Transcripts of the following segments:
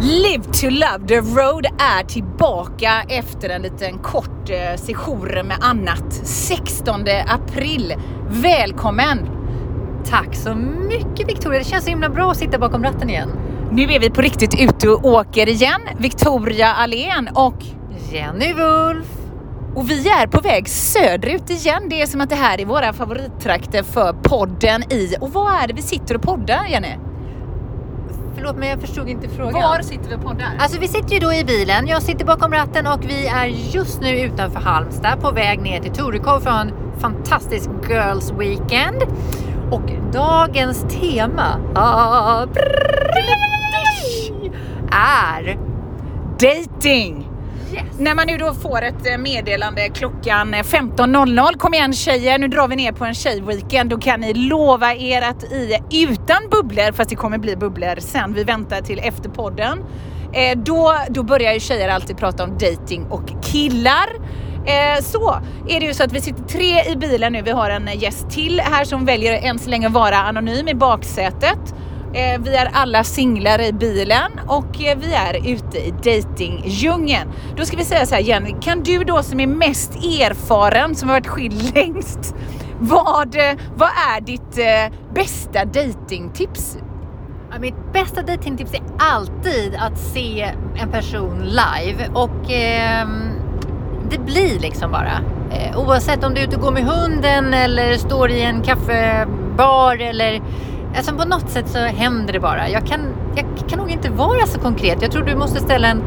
Live to love the road är tillbaka efter en liten kort eh, sejour med annat. 16 april. Välkommen! Tack så mycket Victoria. Det känns så himla bra att sitta bakom ratten igen. Nu är vi på riktigt ute och åker igen. Victoria Allén och Jenny Wolf. och vi är på väg söderut igen. Det är som att det här är våra favorittrakter för podden i. Och vad är det vi sitter och poddar, Jenny? Förlåt men jag förstod inte frågan. Var sitter vi och poddar? Alltså vi sitter ju då i bilen. Jag sitter bakom ratten och vi är just nu utanför Halmstad på väg ner till Torekov från fantastisk Girls Weekend. Och dagens tema ah, är Dating! Yes. När man nu då får ett eh, meddelande klockan eh, 15.00, kom igen tjejer, nu drar vi ner på en tjejweekend, då kan ni lova er att i, eh, utan bubblor, fast det kommer bli bubblor sen, vi väntar till efter podden, eh, då, då börjar ju tjejer alltid prata om dating och killar. Eh, så är det ju så att vi sitter tre i bilen nu, vi har en gäst till här som väljer än så länge vara anonym i baksätet. Eh, vi är alla singlar i bilen och eh, vi är ute i datingdjungeln. Då ska vi säga så här Jenny, kan du då som är mest erfaren, som har varit skild längst, vad, eh, vad är ditt eh, bästa datingtips? Ja, Mitt bästa dejtingtips är alltid att se en person live och eh, det blir liksom bara. Eh, oavsett om du är ute och går med hunden eller står i en kaffebar eller alltså på något sätt så händer det bara. Jag kan, jag kan nog inte vara så konkret. Jag tror du måste ställa en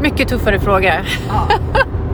mycket tuffare fråga.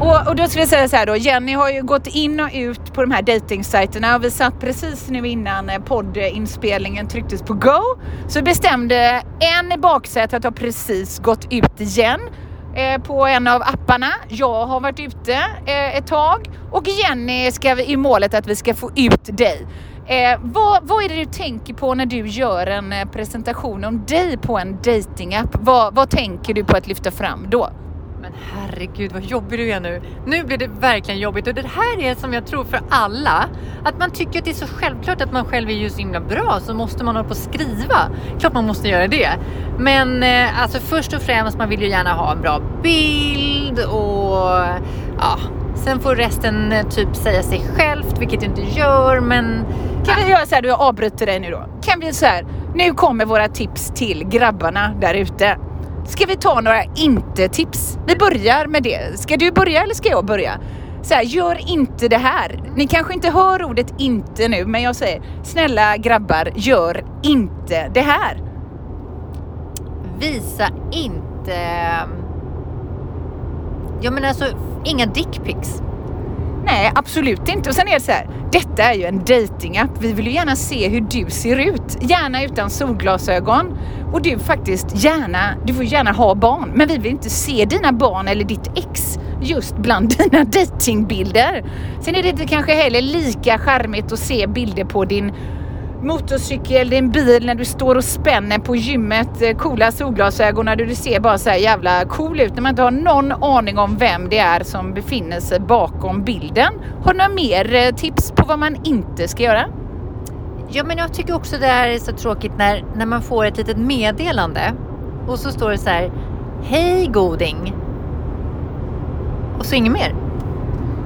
Och, och då ska vi säga så här då, Jenny har ju gått in och ut på de här dejtingsajterna och vi satt precis nu innan eh, poddinspelningen trycktes på go. Så bestämde en i baksätet har precis gått ut igen eh, på en av apparna. Jag har varit ute eh, ett tag och Jenny ska vi, i målet att vi ska få ut dig. Eh, vad, vad är det du tänker på när du gör en eh, presentation om dig på en datingapp? Vad, vad tänker du på att lyfta fram då? Herregud vad jobbig du är nu. Nu blir det verkligen jobbigt och det här är som jag tror för alla. Att man tycker att det är så självklart att man själv är ju så himla bra så måste man hålla på och skriva. Klart man måste göra det. Men eh, alltså först och främst man vill ju gärna ha en bra bild och ja. Sen får resten eh, typ säga sig självt, vilket det inte gör men Kan vi göra så här, jag avbryter dig nu då. Kan vi så här, nu kommer våra tips till grabbarna där ute. Ska vi ta några inte-tips? Vi börjar med det. Ska du börja eller ska jag börja? Så här, gör inte det här. Ni kanske inte hör ordet inte nu, men jag säger snälla grabbar, gör inte det här. visa inte... Ja men alltså inga dickpics. Nej, absolut inte. Och sen är det så här, detta är ju en datingapp. Vi vill ju gärna se hur du ser ut. Gärna utan solglasögon. Och du faktiskt gärna, du får gärna ha barn. Men vi vill inte se dina barn eller ditt ex just bland dina datingbilder. Sen är det inte kanske heller lika charmigt att se bilder på din motorcykel, din bil när du står och spänner på gymmet, eh, coola solglasögon när du ser bara så här jävla cool ut när man inte har någon aning om vem det är som befinner sig bakom bilden. Har du några mer eh, tips på vad man inte ska göra? Ja men jag tycker också det här är så tråkigt när, när man får ett litet meddelande och så står det så här Hej goding. Och så inget mer.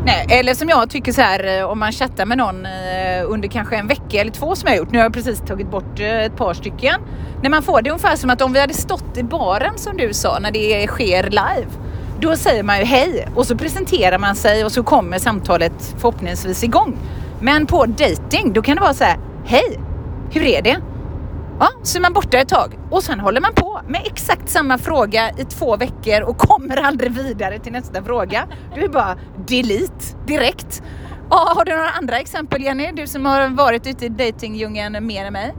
Nej, eller som jag tycker så här eh, om man chattar med någon eh, under kanske en vecka eller två som jag har gjort. Nu har jag precis tagit bort eh, ett par stycken. När man får det ungefär som att om vi hade stått i baren som du sa när det sker live. Då säger man ju hej och så presenterar man sig och så kommer samtalet förhoppningsvis igång. Men på dating då kan det vara så här, hej, hur är det? Ja, så är man borta ett tag och sen håller man på med exakt samma fråga i två veckor och kommer aldrig vidare till nästa fråga. Du är bara delete direkt. Ja, har du några andra exempel Jenny? Du som har varit ute i datingdjungeln mer än mig.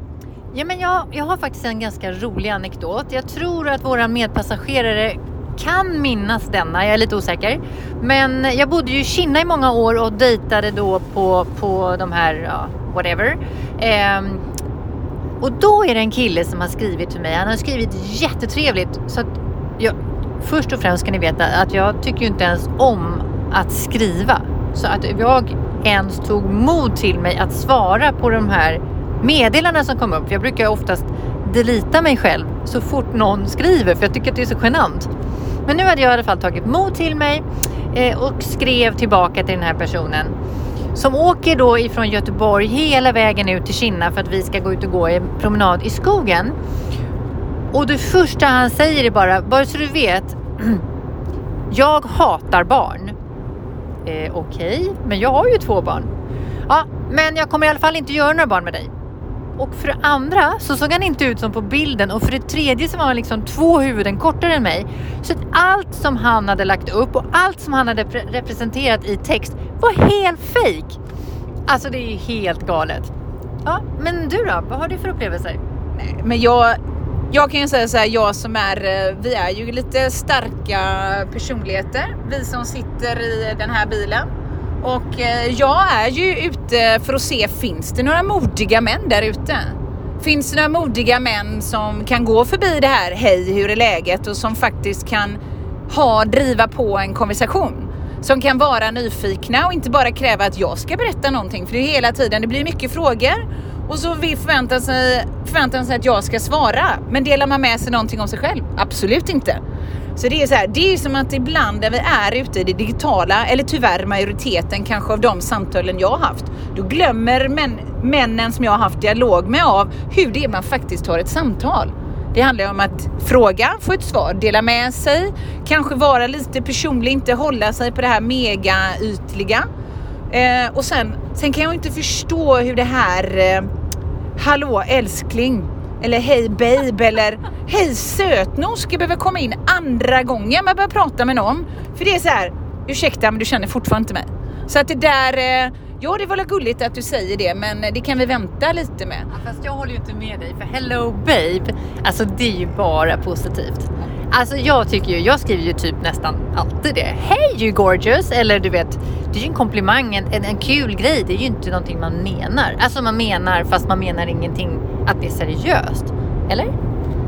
Ja men jag, jag har faktiskt en ganska rolig anekdot. Jag tror att våra medpassagerare kan minnas denna, jag är lite osäker. Men jag bodde ju i Kina i många år och dejtade då på, på de här, ja, whatever. Ehm, och då är det en kille som har skrivit till mig. Han har skrivit jättetrevligt. Så att jag, först och främst ska ni veta att jag tycker ju inte ens om att skriva. Så att jag ens tog mod till mig att svara på de här meddelandena som kom upp. Jag brukar oftast delita mig själv så fort någon skriver för jag tycker att det är så genant. Men nu hade jag i alla fall tagit mod till mig eh, och skrev tillbaka till den här personen som åker då ifrån Göteborg hela vägen ut till Kinna för att vi ska gå ut och gå en promenad i skogen. Och det första han säger är bara, bara så du vet, jag hatar barn. Eh, Okej, okay, men jag har ju två barn. Ja, men jag kommer i alla fall inte göra några barn med dig. Och för det andra så såg han inte ut som på bilden och för det tredje så var han liksom två huvuden kortare än mig. Så att allt som han hade lagt upp och allt som han hade representerat i text var helt fejk. Alltså det är ju helt galet. Ja, men du då? Vad har du för upplevelser? Nej, men jag, jag kan ju säga så här, jag som är, eh, vi är ju lite starka personligheter, vi som sitter i den här bilen. Och eh, jag är ju ute för att se, finns det några modiga män där ute? Finns det några modiga män som kan gå förbi det här, hej hur är läget? Och som faktiskt kan ha, driva på en konversation. Som kan vara nyfikna och inte bara kräva att jag ska berätta någonting. För det är hela tiden, det blir mycket frågor och så förväntar sig, förväntar sig att jag ska svara. Men delar man med sig någonting om sig själv? Absolut inte. Så det är så här, det är som att ibland när vi är ute i det digitala, eller tyvärr majoriteten kanske av de samtalen jag har haft, då glömmer män, männen som jag har haft dialog med av hur det är man faktiskt har ett samtal. Det handlar om att fråga, få ett svar, dela med sig, kanske vara lite personlig, inte hålla sig på det här mega ytliga. Eh, och sen, sen kan jag inte förstå hur det här eh, Hallå älskling eller hej babe eller hej sötnos, ska behöver komma in andra gången man börjar prata med någon. För det är så här, ursäkta men du känner fortfarande inte mig. Så att det där, eh, ja det var väl gulligt att du säger det men det kan vi vänta lite med. Ja, fast jag håller ju inte med dig för hello babe, alltså det är ju bara positivt. Alltså jag tycker ju, jag skriver ju typ nästan alltid det. Hey you gorgeous! Eller du vet, det är ju en komplimang, en, en, en kul grej. Det är ju inte någonting man menar. Alltså man menar fast man menar ingenting att det är seriöst. Eller?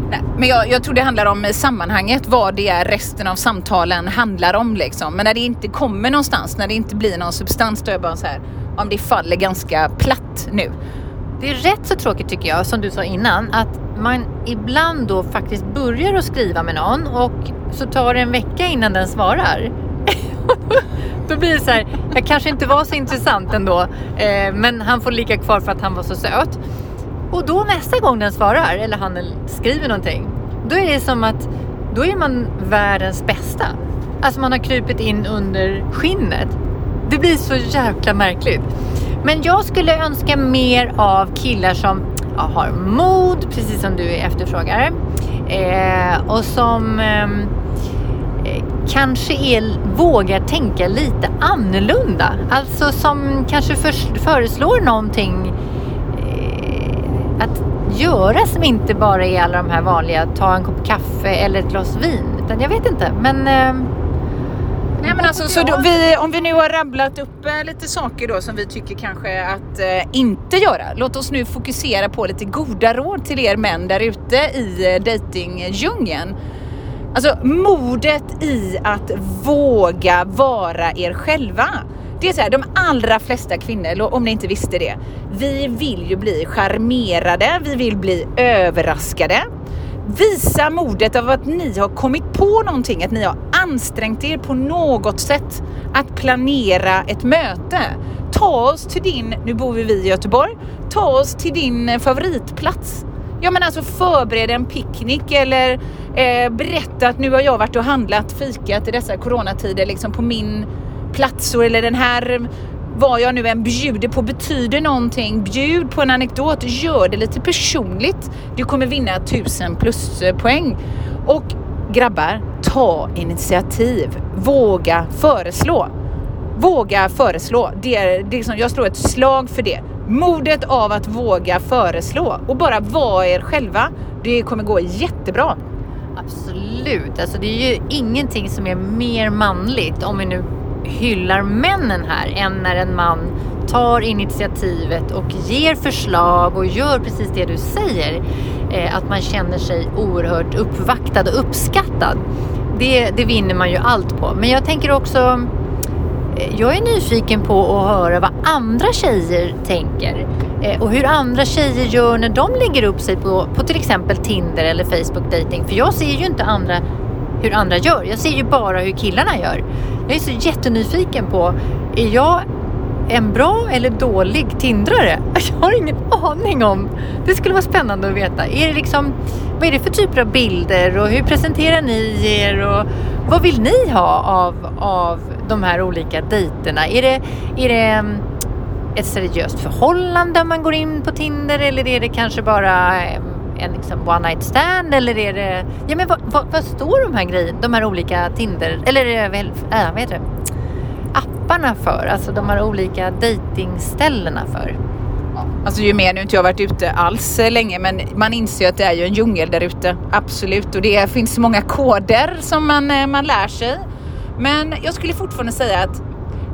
Nej, men jag, jag tror det handlar om sammanhanget, vad det är resten av samtalen handlar om liksom. Men när det inte kommer någonstans, när det inte blir någon substans, då är jag bara så här, om det faller ganska platt nu. Det är rätt så tråkigt tycker jag, som du sa innan, att man ibland då faktiskt börjar att skriva med någon och så tar det en vecka innan den svarar. då blir det så här, jag kanske inte var så intressant ändå, eh, men han får ligga kvar för att han var så söt. Och då nästa gång den svarar, eller han skriver någonting, då är det som att då är man världens bästa. Alltså man har krupit in under skinnet. Det blir så jäkla märkligt. Men jag skulle önska mer av killar som ja, har mod, precis som du efterfrågar. Eh, och som eh, kanske är, vågar tänka lite annorlunda. Alltså som kanske för, föreslår någonting eh, att göra som inte bara är alla de här vanliga, ta en kopp kaffe eller ett glas vin. Utan jag vet inte, men ehm, Nej men alltså, så då, vi, om vi nu har rabblat upp äh, lite saker då som vi tycker kanske att äh, inte göra. Låt oss nu fokusera på lite goda råd till er män där ute i äh, datingdjungeln. Alltså modet i att våga vara er själva. Det är så här, de allra flesta kvinnor, om ni inte visste det, vi vill ju bli charmerade, vi vill bli överraskade. Visa modet av att ni har kommit på någonting, att ni har ansträngt er på något sätt att planera ett möte. Ta oss till din, nu bor vi i Göteborg, ta oss till din favoritplats. Ja men alltså förbered en picknick eller eh, berätta att nu har jag varit och handlat fikat i dessa coronatider liksom på min plats eller den här vad jag nu än bjuder på betyder någonting. Bjud på en anekdot, gör det lite personligt. Du kommer vinna tusen pluspoäng. Eh, och grabbar, ta initiativ. Våga föreslå. Våga föreslå. Det är, det är liksom, jag slår ett slag för det. Modet av att våga föreslå och bara vara er själva. Det kommer gå jättebra. Absolut, alltså det är ju ingenting som är mer manligt om vi nu hyllar männen här än när en man tar initiativet och ger förslag och gör precis det du säger. Eh, att man känner sig oerhört uppvaktad och uppskattad. Det, det vinner man ju allt på. Men jag tänker också Eh, jag är nyfiken på att höra vad andra tjejer tänker eh, och hur andra tjejer gör när de lägger upp sig på, på till exempel Tinder eller Facebook dating. För jag ser ju inte andra hur andra gör. Jag ser ju bara hur killarna gör. Jag är så jättenyfiken på, är jag en bra eller dålig tindrare? Jag har ingen aning om. Det skulle vara spännande att veta. Är det liksom, vad är det för typer av bilder och hur presenterar ni er och vad vill ni ha av, av de här olika dejterna? Är det, är det mm, ett seriöst förhållande om man går in på Tinder eller är det kanske bara mm, en liksom one night stand eller är det... Ja men vad, vad, vad står de här grejerna, de här olika Tinder, eller äh, vad heter det? apparna för? Alltså de här olika datingställena för? Alltså ju mer, nu har inte jag varit ute alls eh, länge men man inser ju att det är ju en djungel där ute. Absolut och det finns många koder som man, man lär sig. Men jag skulle fortfarande säga att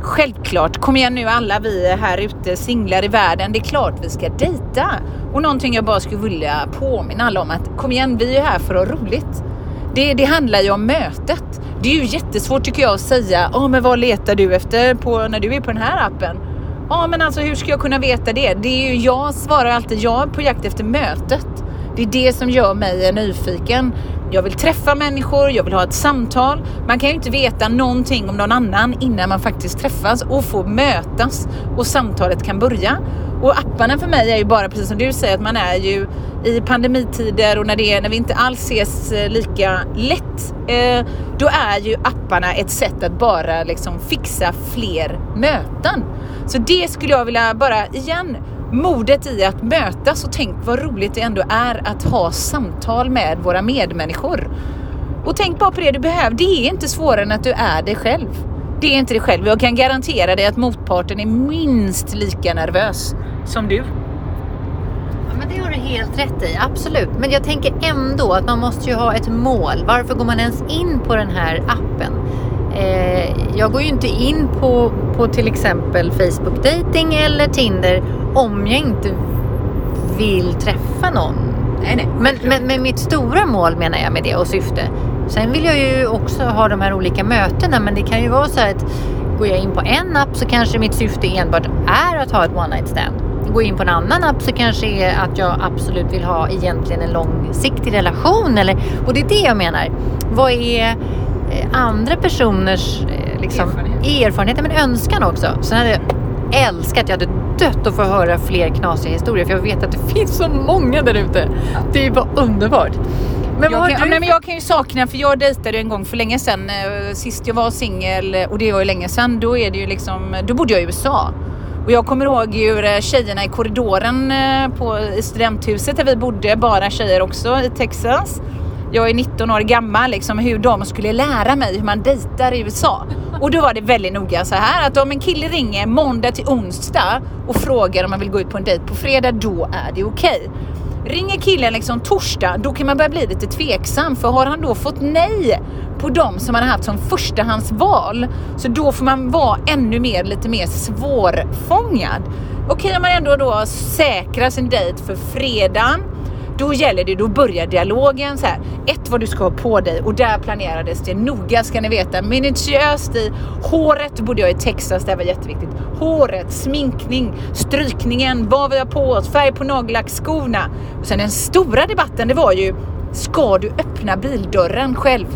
Självklart, kom igen nu alla vi här ute singlar i världen. Det är klart vi ska dejta. Och någonting jag bara skulle vilja påminna alla om att kom igen, vi är här för att ha roligt. Det, det handlar ju om mötet. Det är ju jättesvårt tycker jag att säga, ja oh, men vad letar du efter på, när du är på den här appen? Ja men alltså hur ska jag kunna veta det? Det är ju jag svarar alltid, jag är på jakt efter mötet. Det är det som gör mig nyfiken. Jag vill träffa människor, jag vill ha ett samtal. Man kan ju inte veta någonting om någon annan innan man faktiskt träffas och får mötas och samtalet kan börja. Och apparna för mig är ju bara precis som du säger att man är ju i pandemitider och när, det är, när vi inte alls ses eh, lika lätt. Eh, då är ju apparna ett sätt att bara liksom fixa fler möten. Så det skulle jag vilja bara igen modet i att mötas och tänk vad roligt det ändå är att ha samtal med våra medmänniskor. Och tänk bara på det du behöver. Det är inte svårare än att du är dig själv. Det är inte dig själv. Jag kan garantera dig att motparten är minst lika nervös som du. Ja, men det har du helt rätt i, absolut. Men jag tänker ändå att man måste ju ha ett mål. Varför går man ens in på den här appen? Eh, jag går ju inte in på, på till exempel Facebook dating eller Tinder om jag inte vill träffa någon. Nej, nej. Men, men, men mitt stora mål menar jag med det och syfte. Sen vill jag ju också ha de här olika mötena men det kan ju vara så att går jag in på en app så kanske mitt syfte enbart är att ha ett one night stand. Går jag in på en annan app så kanske är att jag absolut vill ha egentligen en långsiktig relation. Eller, och det är det jag menar. Vad är andra personers eh, liksom, erfarenhet. erfarenheter men önskan också. Sen hade jag älskat, jag hade dött att få höra fler knasiga historier för jag vet att det finns så många där ute. Det är bara underbart. Men jag, kan, nej, men jag kan ju sakna, för jag dejtade en gång för länge sedan. Eh, sist jag var singel, och det var ju länge sedan, då är det ju liksom, då bodde jag i USA. Och jag kommer ihåg hur eh, tjejerna i korridoren eh, på, i studenthuset där vi bodde, bara tjejer också i Texas. Jag är 19 år gammal, liksom hur de skulle lära mig hur man dejtar i USA. Och då var det väldigt noga så här att om en kille ringer måndag till onsdag och frågar om man vill gå ut på en dejt på fredag, då är det okej. Okay. Ringer killen liksom torsdag, då kan man börja bli lite tveksam för har han då fått nej på dem som han har haft som förstahandsval så då får man vara ännu mer, lite mer svårfångad. Okej, om man ändå då säkrar sin dejt för fredagen då gäller det, då börjar dialogen så här. Ett vad du ska ha på dig och där planerades det noga ska ni veta. Minutiöst i håret bodde jag i Texas, det var jätteviktigt. Håret, sminkning, strykningen, vad vi har på oss, färg på nagellack, skorna. Och sen den stora debatten det var ju, ska du öppna bildörren själv?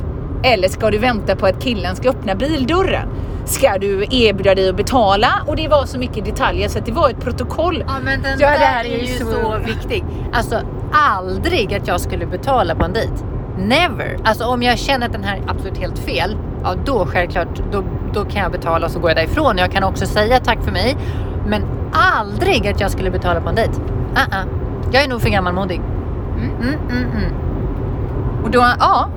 Eller ska du vänta på att killen ska öppna bildörren? ska du erbjuda dig att betala och det var så mycket detaljer så att det var ett protokoll. Ja men den ja, där är, är ju så... så viktig. Alltså aldrig att jag skulle betala på en dejt. Never! Alltså om jag känner att den här är absolut helt fel, ja då självklart, då, då kan jag betala och så går jag därifrån. Jag kan också säga tack för mig. Men aldrig att jag skulle betala på en dejt. Uh -uh. Jag är nog för gammalmodig. Mm, mm, mm, mm. och då, ja,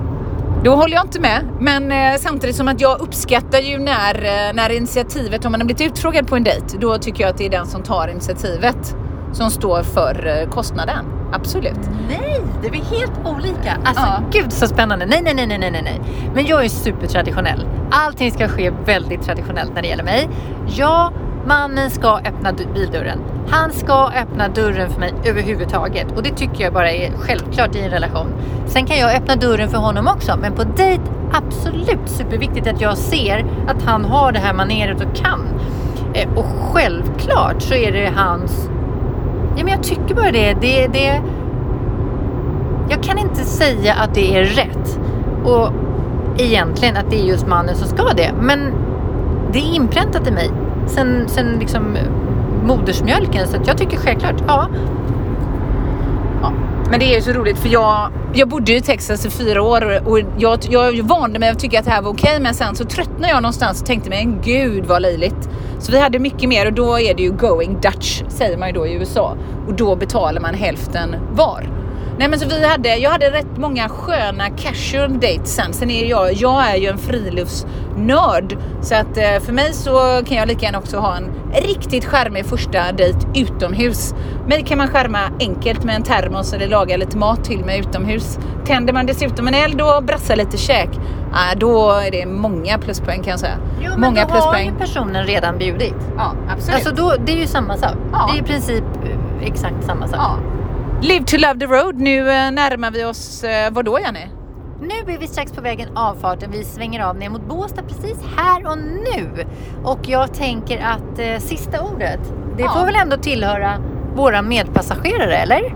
då håller jag inte med. Men eh, samtidigt som att jag uppskattar ju när, eh, när initiativet, om man har blivit utfrågad på en dejt, då tycker jag att det är den som tar initiativet som står för eh, kostnaden. Absolut. Nej, det är vi helt olika. Alltså ja. gud så spännande. Nej, nej, nej, nej, nej, nej. Men jag är supertraditionell. Allting ska ske väldigt traditionellt när det gäller mig. Jag Mannen ska öppna bildörren. Han ska öppna dörren för mig överhuvudtaget och det tycker jag bara är självklart i en relation. Sen kan jag öppna dörren för honom också men på dejt absolut superviktigt att jag ser att han har det här maneret och kan. Eh, och självklart så är det hans... Ja men jag tycker bara det. det, det jag kan inte säga att det är rätt. Och egentligen att det är just mannen som ska det. Men det är inpräntat i mig sen, sen liksom eh, modersmjölken. Så jag tycker självklart, ja. Men det är ju så roligt för jag, jag bodde i Texas i fyra år och jag, jag vande mig att tycka att det här var okej. Men sen så tröttnade jag någonstans och tänkte mig, gud vad löjligt. Så vi hade mycket mer och då är det ju going Dutch säger man ju då i USA. Och då betalar man hälften var. Nej men så vi hade, jag hade rätt många sköna casual dates sen. Sen är jag, jag är ju en friluftsnörd. Så att eh, för mig så kan jag lika gärna också ha en riktigt charmig första dejt utomhus. Mig kan man skärma enkelt med en termos eller laga lite mat till mig utomhus. Tänder man dessutom en eld och brassar lite käk, då är det många pluspoäng kan jag säga. Jo, men många då har ju personen redan bjudit. Ja, absolut. Alltså då, det är ju samma sak. Ja. Det är i princip eh, exakt samma sak. Ja. Live to love the road. Nu eh, närmar vi oss, eh, vad då Jenny? Nu är vi strax på vägen avfarten. Vi svänger av ner mot Båstad precis här och nu. Och jag tänker att eh, sista ordet, det Ja. får väl ändå tillhöra våra medpassagerare, eller?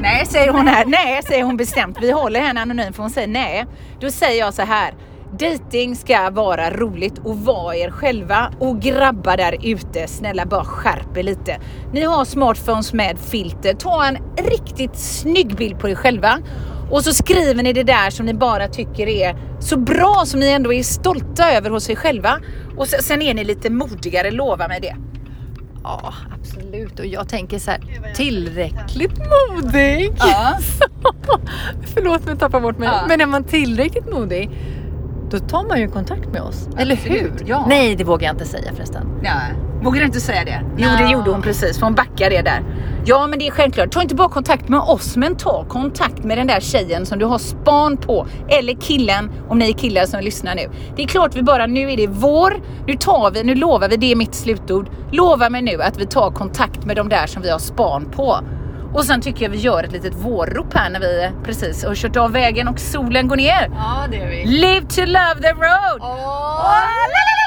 Nej, säger hon här. Nej, säger hon bestämt. Vi håller henne anonym för hon säger nej. Då säger jag så här. Dating ska vara roligt och vara er själva. Och grabbar där ute, snälla bara skärp er lite. Ni har smartphones med filter. Ta en riktigt snygg bild på er själva. Och så skriver ni det där som ni bara tycker är så bra som ni ändå är stolta över hos er själva. Och sen, är ni lite modigare, lova mig det. Ja, absolut. Och jag tänker så här, tillräckligt modig. Ja. Förlåt mig att tappa bort mig. Ja. Men är man tillräckligt modig, då tar man ju kontakt med oss. Eller hur? Absolut, ja. Nej, det vågar jag inte säga förresten. Nej. Vågar du inte säga det? Jo, Nej. det gjorde hon precis, för hon backade det där. Ja, men det är självklart. Ta inte bara kontakt med oss, men ta kontakt med den där tjejen som du har span på. Eller killen, om ni är killar som lyssnar nu. Det är klart vi bara, nu är det vår. Nu tar vi, nu lovar vi, det är mitt slutord. Lova mig nu att vi tar kontakt med de där som vi har span på. Och sen tycker jag vi gör ett litet vårrop här när vi precis har kört av vägen och solen går ner. Ja, det är vi. Live to love the road! Åh, la, la, la,